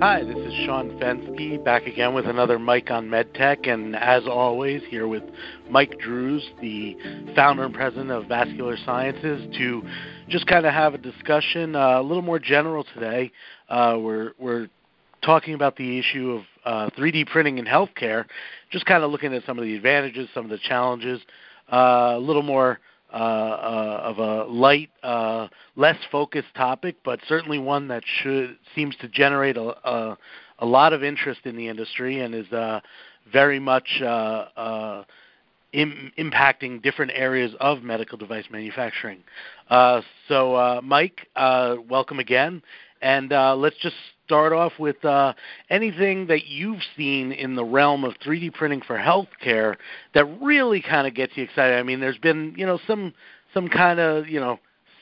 Hi, this is Sean Fenske back again with another Mike on MedTech, and as always, here with Mike Drues, the founder and president of Vascular Sciences, to just kind of have a discussion uh, a little more general today. Uh, we're we're talking about the issue of uh, 3D printing in healthcare, just kind of looking at some of the advantages, some of the challenges, uh, a little more uh, uh, of a light, uh, less focused topic, but certainly one that should seems to generate a, a, a lot of interest in the industry and is uh, very much uh, Im- impacting different areas of medical device manufacturing. So, Mike, welcome again, and uh, let's just start off with uh, anything that you've seen in the realm of 3D printing for healthcare that really kind of gets you excited. I mean, there's been you know some some kind of you know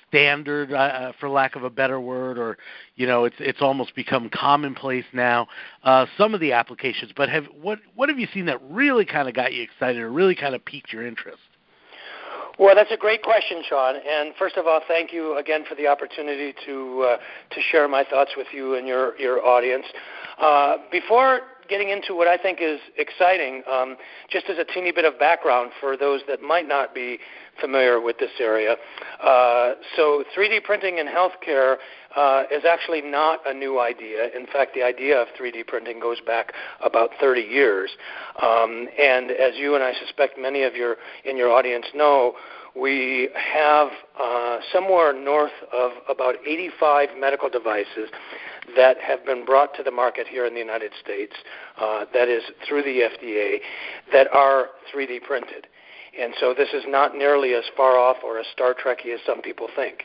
standard, uh, uh, for lack of a better word, or you know, it's it's almost become commonplace now. Uh, some of the applications, but have what what have you seen that really kind of got you excited, or really kind of piqued your interest? Well, that's a great question, Sean. And first of all, thank you again for the opportunity to uh, to share my thoughts with you and your your audience. Uh, before getting into what I think is exciting, um, just as a teeny bit of background for those that might not be familiar with this area. Uh, so, 3D printing in healthcare uh, is actually not a new idea. In fact, the idea of 3D printing goes back about 30 years. Um, and as you and I suspect many of your in your audience know, we have uh, somewhere north of about 85 medical devices that have been brought to the market here in the United States, uh, that is through the FDA, that are 3D printed. And so this is not nearly as far off or as Star Trekky as some people think.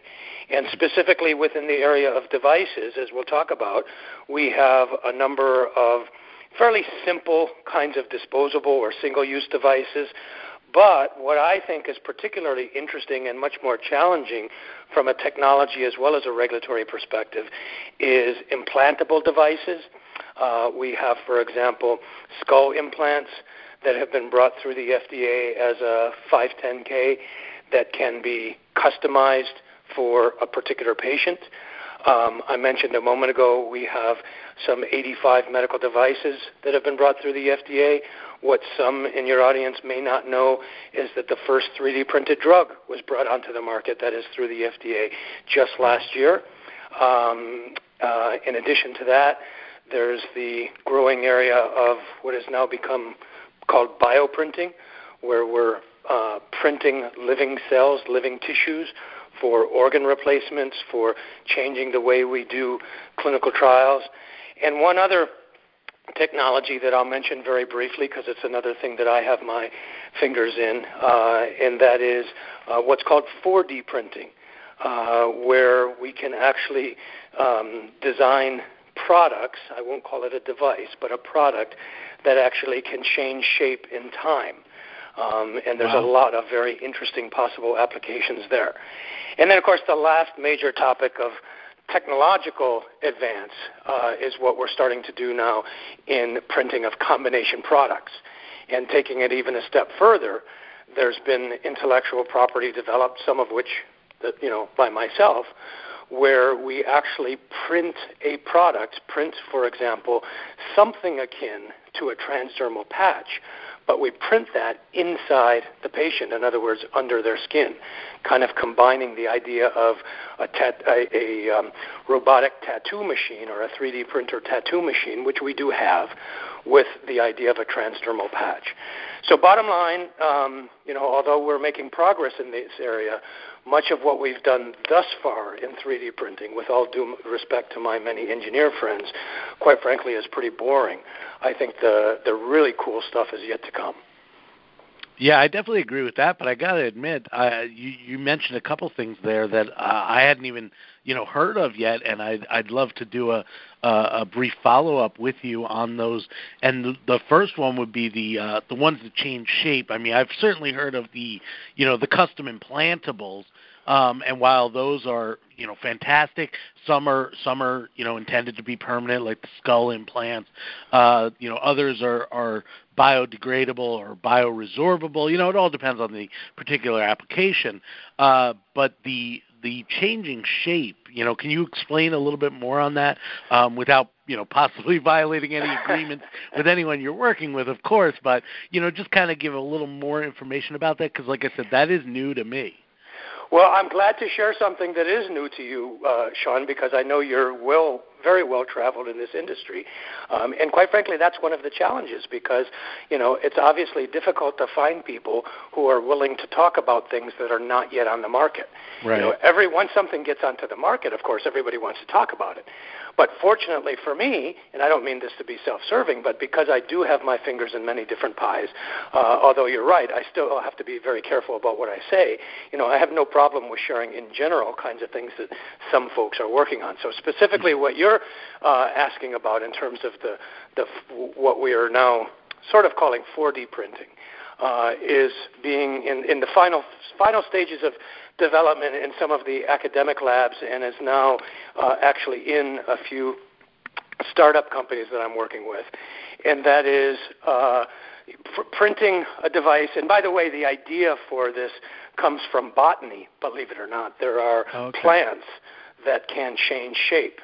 And specifically within the area of devices, as we'll talk about, we have a number of fairly simple kinds of disposable or single use devices. But what I think is particularly interesting and much more challenging from a technology as well as a regulatory perspective is implantable devices. Uh, we have, for example, skull implants that have been brought through the FDA as a 510K that can be customized for a particular patient. Um, I mentioned a moment ago we have some 85 medical devices that have been brought through the FDA. What some in your audience may not know is that the first 3D printed drug was brought onto the market, that is through the FDA, just last year. Um, uh, in addition to that, there's the growing area of what has now become called bioprinting, where we're uh, printing living cells, living tissues for organ replacements, for changing the way we do clinical trials. And one other technology that I'll mention very briefly because it's another thing that I have my fingers in, uh, and that is uh, what's called 4D printing, uh, where we can actually um, design products, I won't call it a device, but a product that actually can change shape in time. Um, and there's wow. a lot of very interesting possible applications there. And then, of course, the last major topic of technological advance uh, is what we're starting to do now in printing of combination products. And taking it even a step further, there's been intellectual property developed, some of which, you know, by myself, where we actually print a product, print, for example, something akin to a transdermal patch, but we print that inside the patient, in other words, under their skin, kind of combining the idea of a, tat- a, a um, robotic tattoo machine or a 3D printer tattoo machine, which we do have, with the idea of a transdermal patch. So, bottom line, um, you know, although we're making progress in this area, much of what we've done thus far in 3D printing, with all due respect to my many engineer friends, quite frankly, is pretty boring. I think the the really cool stuff is yet to come. Yeah, I definitely agree with that. But I got to admit, uh, you you mentioned a couple things there that uh, I hadn't even you know heard of yet, and I'd I'd love to do a a, a brief follow up with you on those. And the, the first one would be the uh, the ones that change shape. I mean, I've certainly heard of the you know the custom implantables. Um, and while those are you know fantastic, some are some are you know intended to be permanent, like the skull implants. Uh, you know others are are biodegradable or bioresorbable. You know it all depends on the particular application. Uh, but the the changing shape. You know, can you explain a little bit more on that um, without you know possibly violating any agreements with anyone you're working with, of course. But you know, just kind of give a little more information about that because, like I said, that is new to me. Well, I'm glad to share something that is new to you, uh, Sean, because I know you're well, very well traveled in this industry, um, and quite frankly, that's one of the challenges because you know it's obviously difficult to find people who are willing to talk about things that are not yet on the market. Right. You know, every once something gets onto the market, of course, everybody wants to talk about it. But fortunately for me, and I don't mean this to be self-serving, but because I do have my fingers in many different pies, uh, although you're right, I still have to be very careful about what I say. You know, I have no problem with sharing in general kinds of things that some folks are working on. So specifically, what you're uh, asking about in terms of the the what we are now sort of calling 4D printing. Uh, is being in, in the final final stages of development in some of the academic labs and is now uh, actually in a few startup companies that I'm working with. And that is uh, pr- printing a device. And by the way, the idea for this comes from botany, believe it or not. There are okay. plants that can change shape.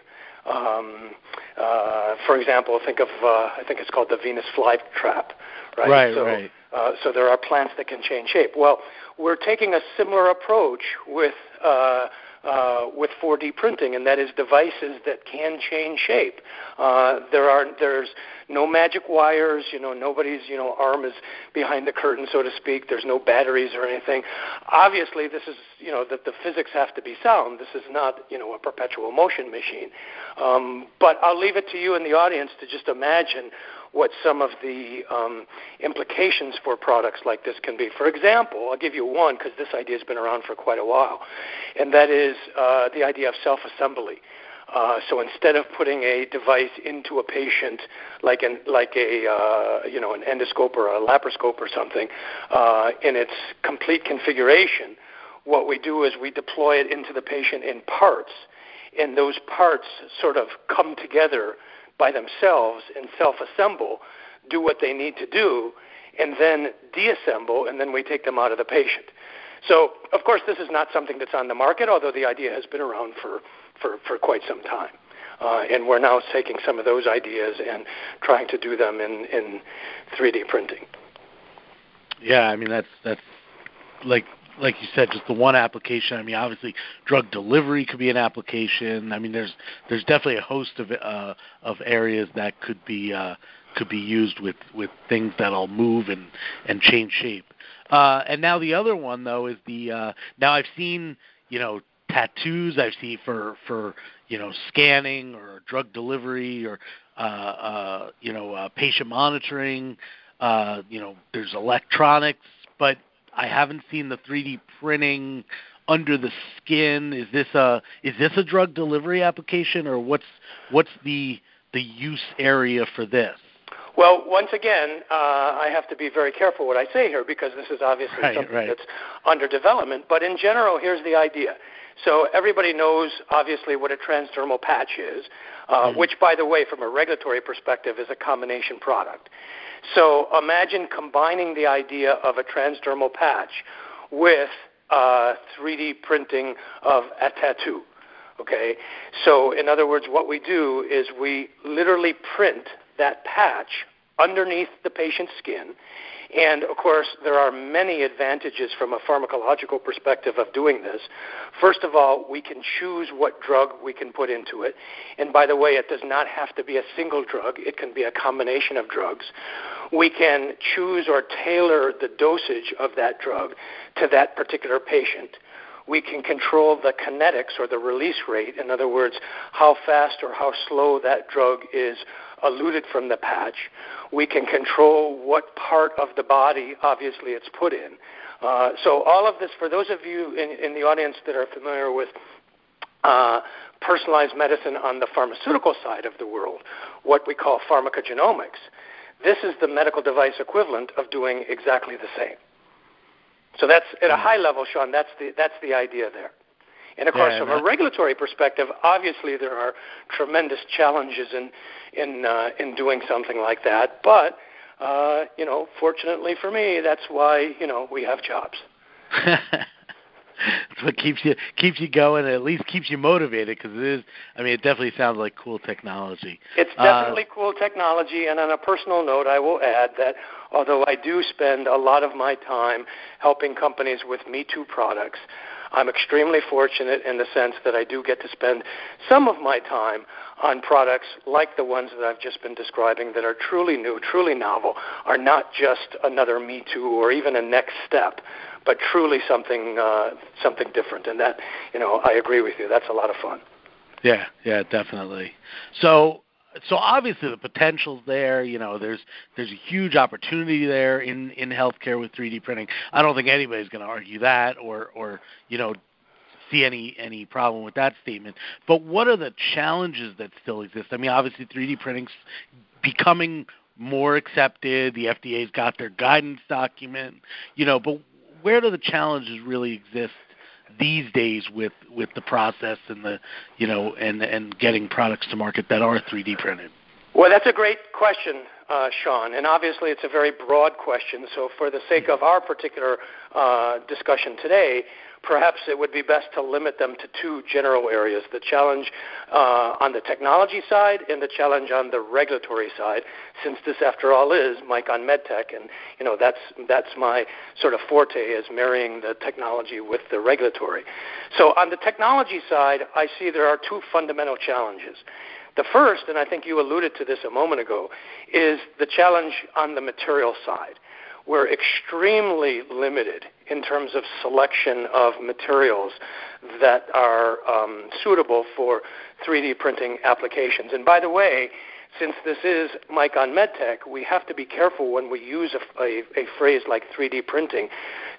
Um, uh, for example, think of uh, I think it's called the Venus flytrap, right? Right, so, right. Uh, so there are plants that can change shape. Well, we're taking a similar approach with uh, uh, with 4D printing, and that is devices that can change shape. Uh, there are there's no magic wires. You know, nobody's you know arm is behind the curtain, so to speak. There's no batteries or anything. Obviously, this is you know that the physics have to be sound. This is not you know a perpetual motion machine. Um, but I'll leave it to you and the audience to just imagine what some of the um, implications for products like this can be. For example, I'll give you one because this idea has been around for quite a while, and that is uh, the idea of self-assembly. Uh, so instead of putting a device into a patient like an like a uh, you know an endoscope or a laparoscope or something uh, in its complete configuration, what we do is we deploy it into the patient in parts, and those parts sort of come together by themselves and self-assemble, do what they need to do, and then deassemble, and then we take them out of the patient. So, of course, this is not something that's on the market, although the idea has been around for, for, for quite some time. Uh, and we're now taking some of those ideas and trying to do them in, in 3D printing. Yeah, I mean that's that's like like you said, just the one application. I mean, obviously, drug delivery could be an application. I mean, there's there's definitely a host of uh, of areas that could be uh, could be used with with things that'll move and and change shape. Uh, and now the other one though is the uh, now I've seen you know tattoos I've seen for for you know scanning or drug delivery or uh, uh, you know uh, patient monitoring. Uh, you know, there's electronics, but I haven't seen the 3D printing under the skin. Is this a is this a drug delivery application, or what's what's the the use area for this? Well, once again, uh, I have to be very careful what I say here because this is obviously right, something right. that's under development. But in general, here's the idea. So everybody knows obviously what a transdermal patch is, uh, mm-hmm. which, by the way, from a regulatory perspective, is a combination product. So imagine combining the idea of a transdermal patch with uh, 3D printing of a tattoo. Okay, so in other words, what we do is we literally print that patch underneath the patient's skin and of course, there are many advantages from a pharmacological perspective of doing this. First of all, we can choose what drug we can put into it. And by the way, it does not have to be a single drug, it can be a combination of drugs. We can choose or tailor the dosage of that drug to that particular patient we can control the kinetics or the release rate. In other words, how fast or how slow that drug is eluted from the patch. We can control what part of the body, obviously, it's put in. Uh, so all of this, for those of you in, in the audience that are familiar with uh, personalized medicine on the pharmaceutical side of the world, what we call pharmacogenomics, this is the medical device equivalent of doing exactly the same. So that's at a high level, Sean. That's the that's the idea there. And of course, yeah, from a regulatory perspective, obviously there are tremendous challenges in in uh, in doing something like that. But uh, you know, fortunately for me, that's why you know we have jobs. That's what keeps you keeps you going. And at least keeps you motivated because it is. I mean, it definitely sounds like cool technology. It's definitely uh, cool technology. And on a personal note, I will add that although I do spend a lot of my time helping companies with Me Too products, I'm extremely fortunate in the sense that I do get to spend some of my time on products like the ones that I've just been describing that are truly new, truly novel, are not just another Me Too or even a next step, but truly something uh, something different. And that, you know, I agree with you. That's a lot of fun. Yeah, yeah, definitely. So so obviously the potential's there. You know, there's there's a huge opportunity there in in healthcare with 3D printing. I don't think anybody's going to argue that or or you know see any any problem with that statement. But what are the challenges that still exist? I mean, obviously 3D printing's becoming more accepted. The FDA's got their guidance document. You know, but where do the challenges really exist these days with with the process and the you know and and getting products to market that are 3D printed? Well, that's a great question, uh, Sean, and obviously it's a very broad question. So, for the sake of our particular uh, discussion today, perhaps it would be best to limit them to two general areas the challenge uh, on the technology side and the challenge on the regulatory side, since this, after all, is Mike on MedTech. And, you know, that's, that's my sort of forte is marrying the technology with the regulatory. So, on the technology side, I see there are two fundamental challenges. The first, and I think you alluded to this a moment ago, is the challenge on the material side we're extremely limited in terms of selection of materials that are um, suitable for 3D printing applications. And by the way, since this is Mike on MedTech, we have to be careful when we use a, a, a phrase like 3D printing.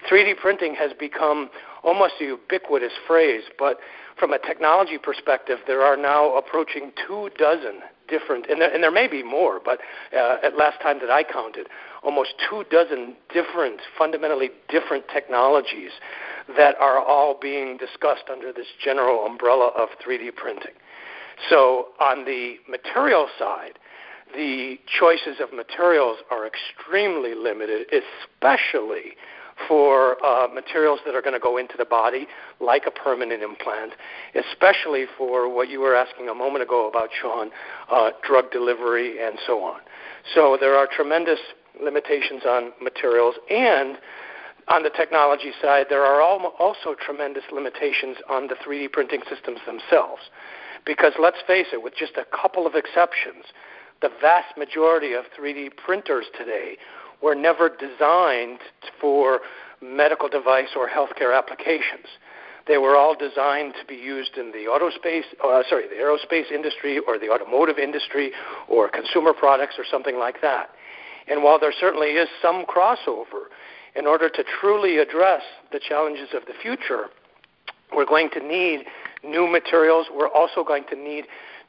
3D printing has become almost a ubiquitous phrase, but from a technology perspective, there are now approaching two dozen different, and there, and there may be more, but uh, at last time that I counted, almost two dozen different, fundamentally different technologies that are all being discussed under this general umbrella of 3D printing. So, on the material side, the choices of materials are extremely limited, especially for uh, materials that are going to go into the body, like a permanent implant, especially for what you were asking a moment ago about, Sean, uh, drug delivery and so on. So there are tremendous limitations on materials and on the technology side, there are also tremendous limitations on the 3D printing systems themselves. Because let's face it, with just a couple of exceptions, the vast majority of 3D printers today were never designed for medical device or healthcare applications. They were all designed to be used in the aerospace, uh, sorry, the aerospace industry or the automotive industry or consumer products or something like that. And while there certainly is some crossover, in order to truly address the challenges of the future, we're going to need new materials. We're also going to need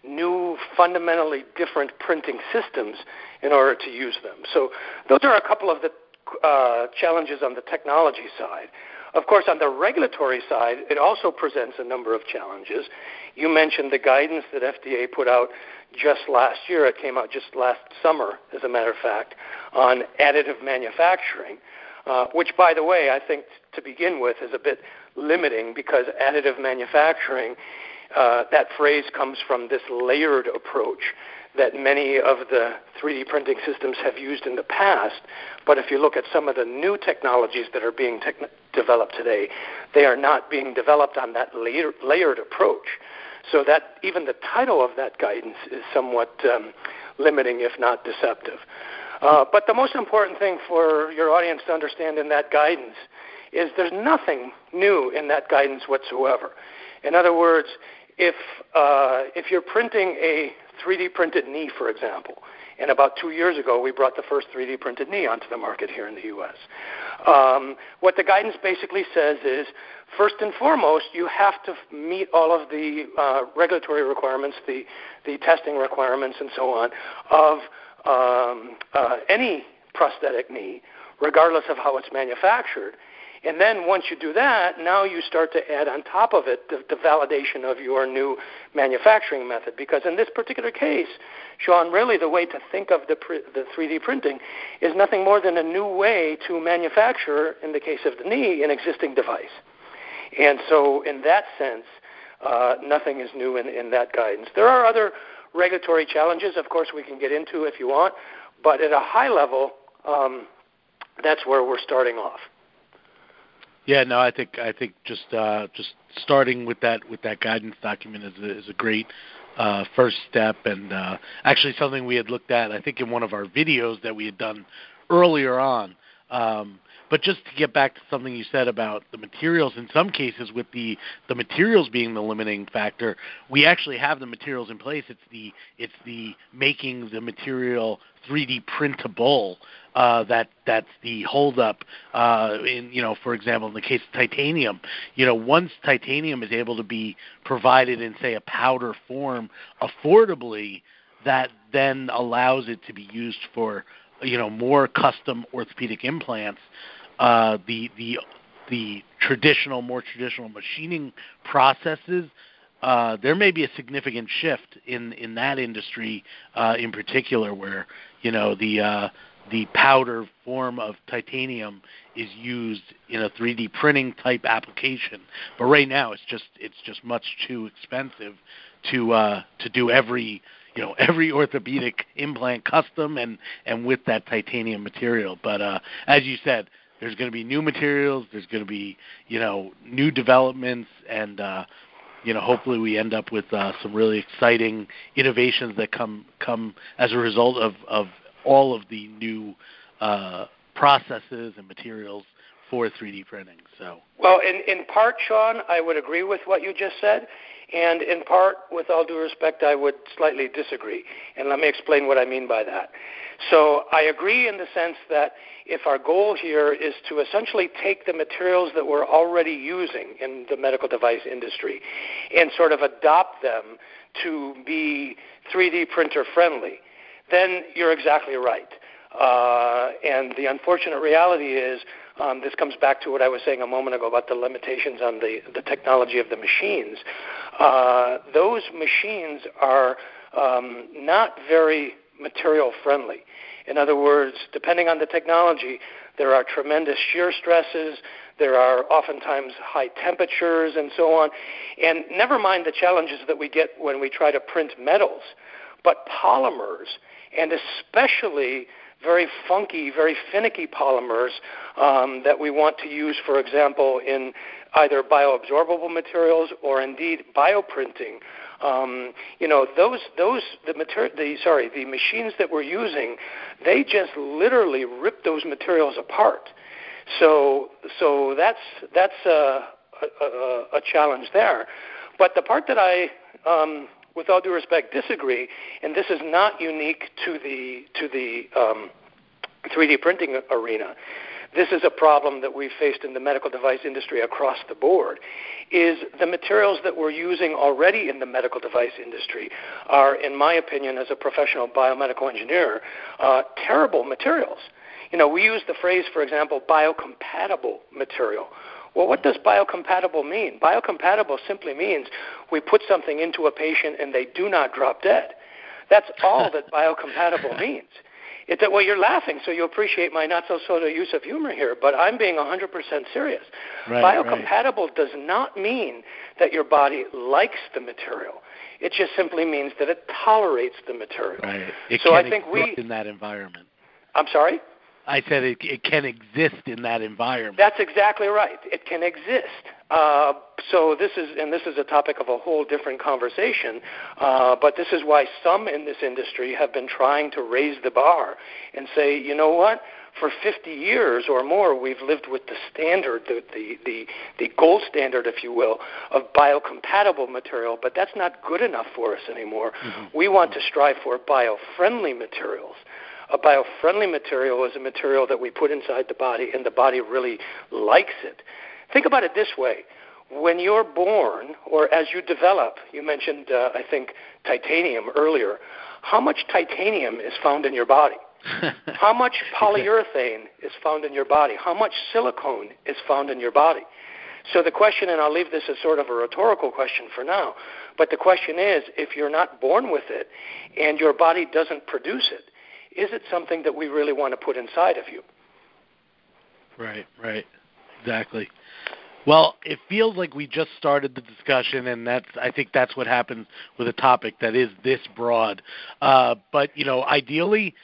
new, fundamentally different printing systems in order to use them. So, those are a couple of the uh, challenges on the technology side. Of course, on the regulatory side, it also presents a number of challenges. You mentioned the guidance that FDA put out just last year. It came out just last summer, as a matter of fact, on additive manufacturing, uh, which, by the way, I think to begin with is a bit limiting because additive manufacturing, uh, that phrase comes from this layered approach that many of the 3D printing systems have used in the past. But if you look at some of the new technologies that are being te- developed today, they are not being developed on that layer- layered approach. So that even the title of that guidance is somewhat um, limiting, if not deceptive. Uh, but the most important thing for your audience to understand in that guidance is there's nothing new in that guidance whatsoever. In other words, if uh, if you're printing a 3D printed knee, for example, and about two years ago we brought the first 3D printed knee onto the market here in the U.S. Um, what the guidance basically says is, first and foremost, you have to meet all of the uh, regulatory requirements, the the testing requirements, and so on of um, uh, any prosthetic knee, regardless of how it's manufactured. And then once you do that, now you start to add on top of it the, the, validation of your new manufacturing method. Because in this particular case, Sean, really the way to think of the, the 3D printing is nothing more than a new way to manufacture, in the case of the knee, an existing device. And so, in that sense, uh, nothing is new in, in that guidance. There are other regulatory challenges, of course, we can get into if you want, but at a high level, um, that's where we're starting off. Yeah, no, I think I think just uh, just starting with that with that guidance document is a, is a great uh, first step, and uh, actually something we had looked at, I think, in one of our videos that we had done earlier on. Um, but just to get back to something you said about the materials, in some cases, with the the materials being the limiting factor, we actually have the materials in place. It's the it's the making the material 3D printable uh, that that's the holdup. Uh, in you know, for example, in the case of titanium, you know, once titanium is able to be provided in say a powder form affordably, that then allows it to be used for you know more custom orthopedic implants uh, the the the traditional, more traditional machining processes, uh, there may be a significant shift in in that industry uh, in particular, where you know the uh, the powder form of titanium is used in a 3D printing type application. But right now, it's just it's just much too expensive to uh, to do every you know every orthopedic implant custom and and with that titanium material. But uh, as you said, there's going to be new materials. There's going to be you know new developments, and uh, you know hopefully we end up with uh, some really exciting innovations that come come as a result of of all of the new uh, processes and materials for 3D printing. So well, in in part, Sean, I would agree with what you just said. And in part, with all due respect, I would slightly disagree. And let me explain what I mean by that. So I agree in the sense that if our goal here is to essentially take the materials that we're already using in the medical device industry and sort of adopt them to be 3D printer friendly, then you're exactly right. Uh, and the unfortunate reality is um, this comes back to what I was saying a moment ago about the limitations on the, the technology of the machines. Uh, those machines are um, not very material friendly. In other words, depending on the technology, there are tremendous shear stresses, there are oftentimes high temperatures, and so on. And never mind the challenges that we get when we try to print metals, but polymers, and especially very funky, very finicky polymers um, that we want to use, for example, in either bioabsorbable materials or indeed bioprinting. Um, you know, those those the material, the sorry, the machines that we're using, they just literally rip those materials apart. So so that's that's a, a, a challenge there. But the part that I um, with all due respect, disagree, and this is not unique to the to the um, 3D printing arena. This is a problem that we've faced in the medical device industry across the board. Is the materials that we're using already in the medical device industry are, in my opinion, as a professional biomedical engineer, uh, terrible materials. You know, we use the phrase, for example, biocompatible material. Well, what does biocompatible mean? Biocompatible simply means we put something into a patient and they do not drop dead. That's all that biocompatible means. It's that well, you're laughing, so you appreciate my not so subtle use of humor here, but I'm being 100% serious. Right, biocompatible right. does not mean that your body likes the material. It just simply means that it tolerates the material. Right. It so can I think we in that environment. I'm sorry. I said it, it can exist in that environment. That's exactly right. It can exist. Uh, so this is, and this is a topic of a whole different conversation. Uh, but this is why some in this industry have been trying to raise the bar and say, you know what? For 50 years or more, we've lived with the standard, the, the, the, the gold standard, if you will, of biocompatible material, but that's not good enough for us anymore. Mm-hmm. We want to strive for bio-friendly materials a bio-friendly material is a material that we put inside the body and the body really likes it. Think about it this way. When you're born, or as you develop, you mentioned, uh, I think, titanium earlier. How much titanium is found in your body? How much polyurethane is found in your body? How much silicone is found in your body? So the question, and I'll leave this as sort of a rhetorical question for now, but the question is if you're not born with it and your body doesn't produce it, is it something that we really want to put inside of you? Right, right, exactly. Well, it feels like we just started the discussion, and that's I think that's what happens with a topic that is this broad. Uh, but you know, ideally,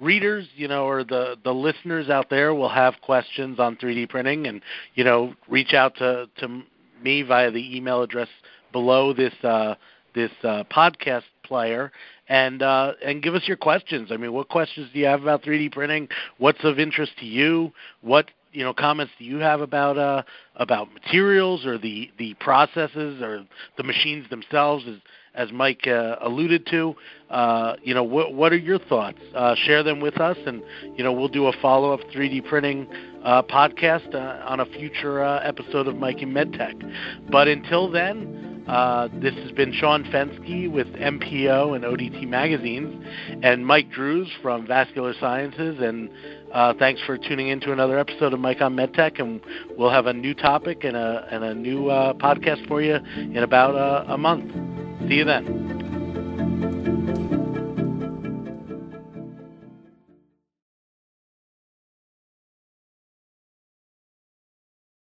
readers, you know, or the the listeners out there will have questions on 3D printing, and you know, reach out to to me via the email address below this uh, this uh, podcast player and uh, and give us your questions. I mean, what questions do you have about 3D printing? What's of interest to you? What you know comments do you have about uh, about materials or the the processes or the machines themselves? As as Mike uh, alluded to, uh, you know, what what are your thoughts? Uh, share them with us, and you know, we'll do a follow up 3D printing uh, podcast uh, on a future uh, episode of Mike and MedTech. But until then. Uh, this has been Sean Fenske with MPO and ODT Magazines, and Mike Drues from Vascular Sciences. And uh, thanks for tuning in to another episode of Mike on MedTech. And we'll have a new topic and a, and a new uh, podcast for you in about uh, a month. See you then.